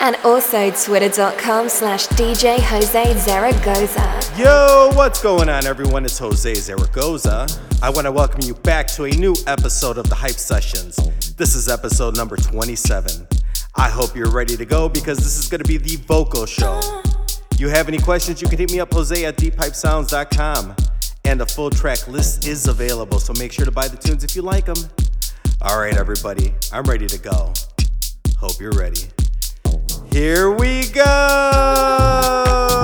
and also twitter.com slash DJ Jose Zaragoza. Yo, what's going on, everyone? It's Jose Zaragoza. I want to welcome you back to a new episode of the Hype Sessions. This is episode number 27. I hope you're ready to go because this is going to be the vocal show. You have any questions, you can hit me up, Jose at deephypesounds.com. And the full track list is available, so make sure to buy the tunes if you like them. All right, everybody, I'm ready to go. Hope you're ready. Here we go!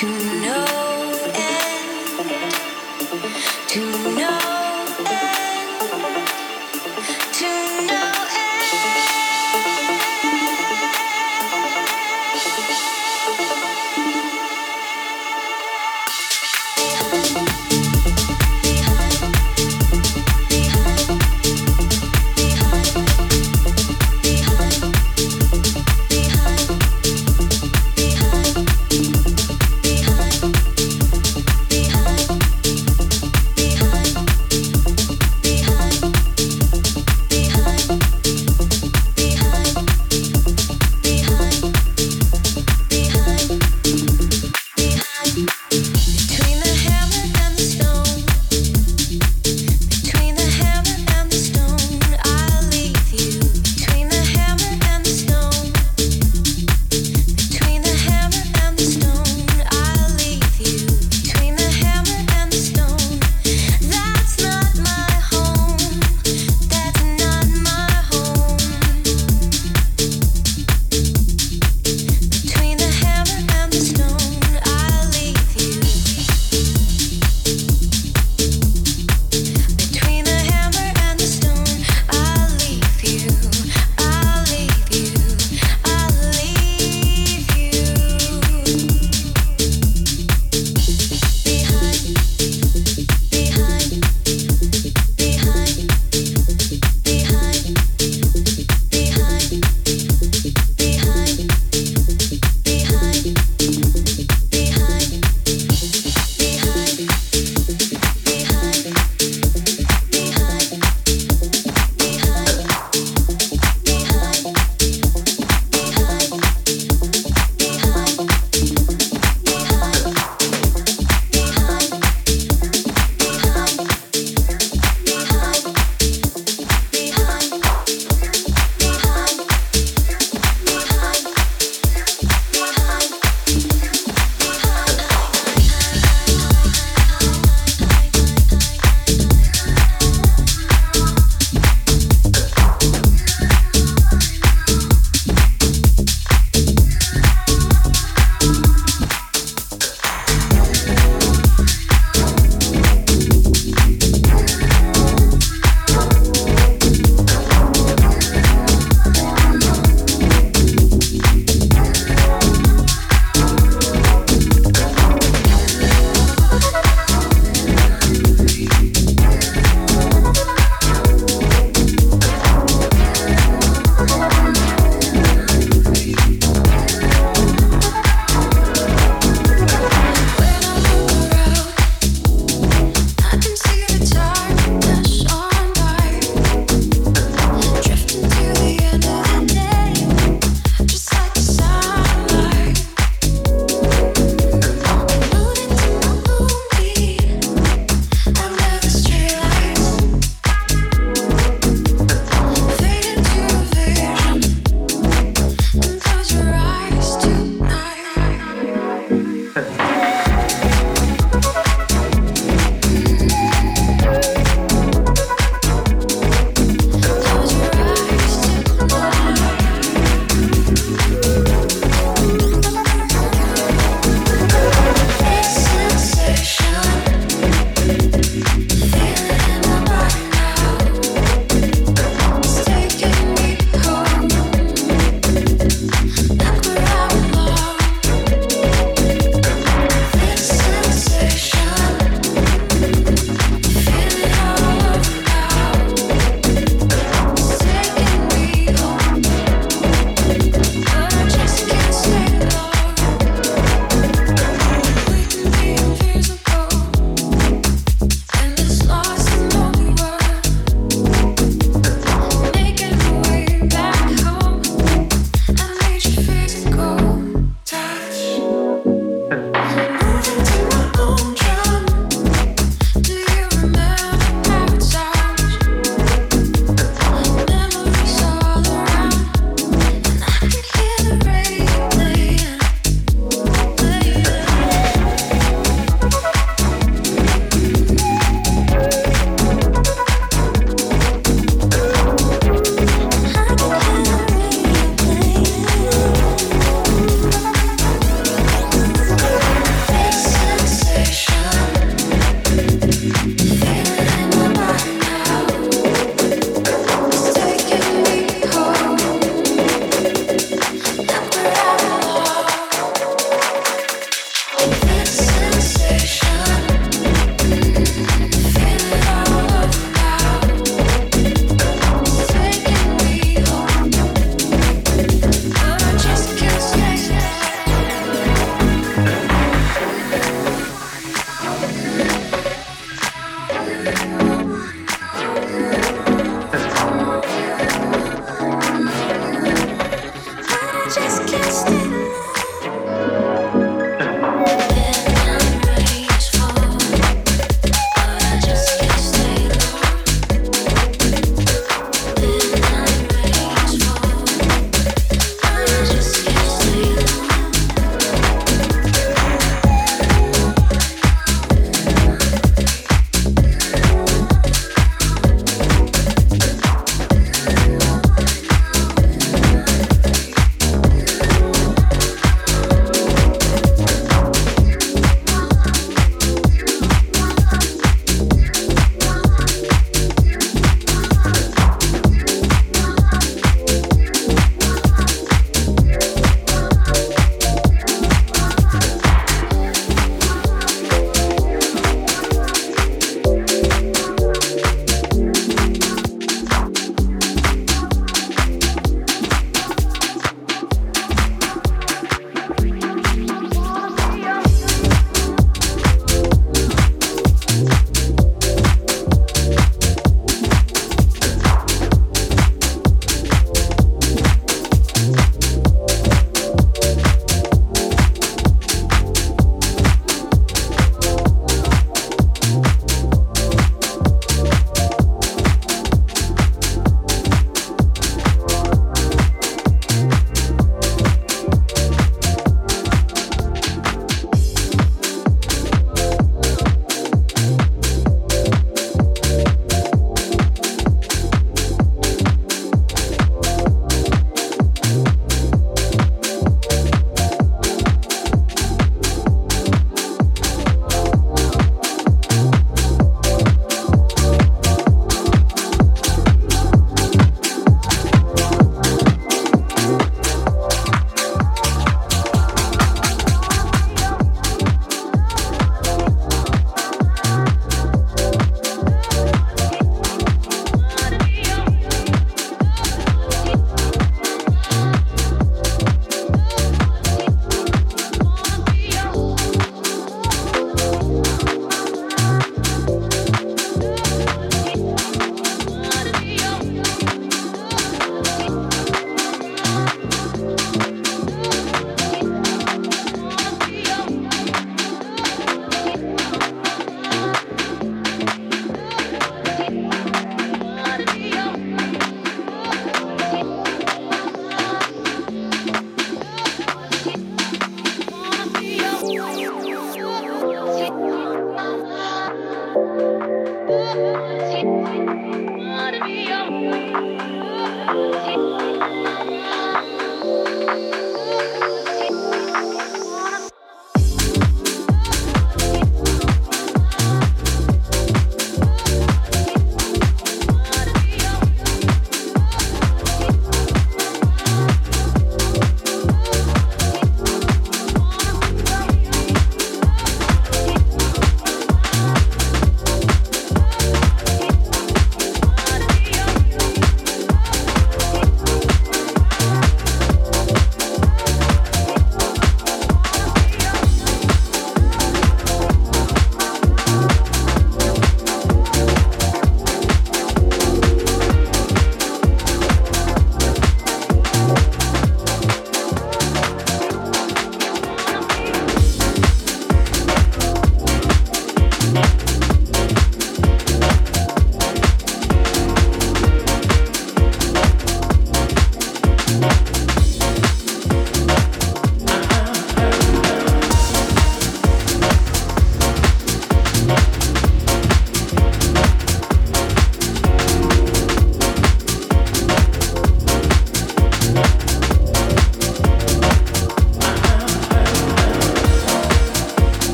Behind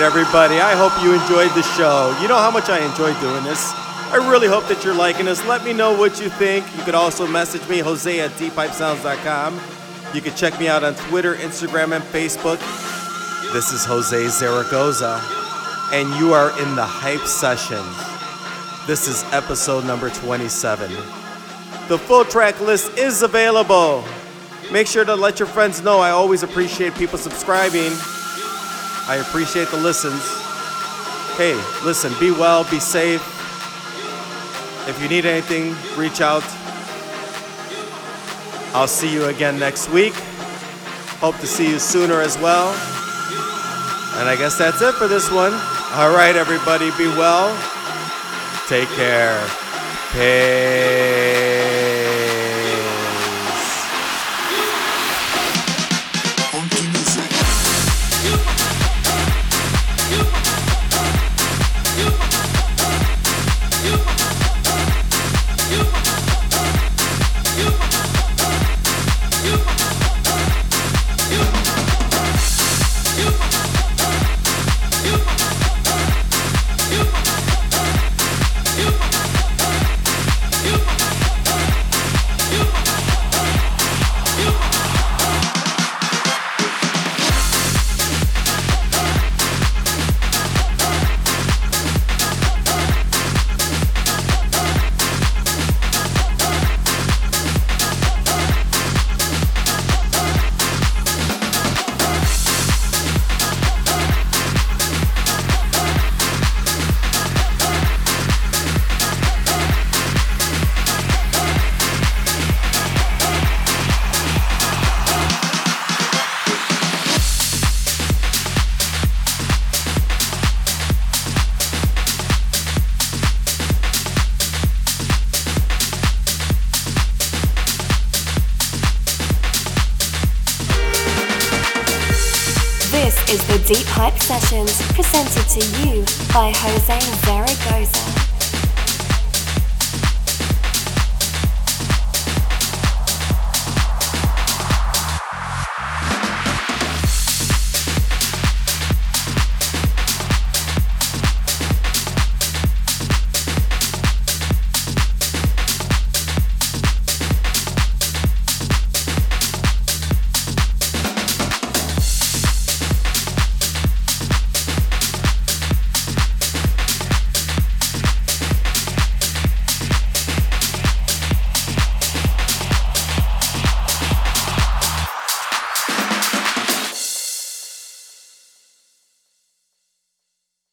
Everybody. I hope you enjoyed the show. You know how much I enjoy doing this. I really hope that you're liking this. Let me know what you think. You could also message me, Jose at deeppipesounds.com. You can check me out on Twitter, Instagram, and Facebook. This is Jose Zaragoza, and you are in the Hype Session. This is episode number 27. The full track list is available. Make sure to let your friends know. I always appreciate people subscribing. I appreciate the listens. Hey, listen, be well, be safe. If you need anything, reach out. I'll see you again next week. Hope to see you sooner as well. And I guess that's it for this one. All right, everybody, be well. Take care. Peace.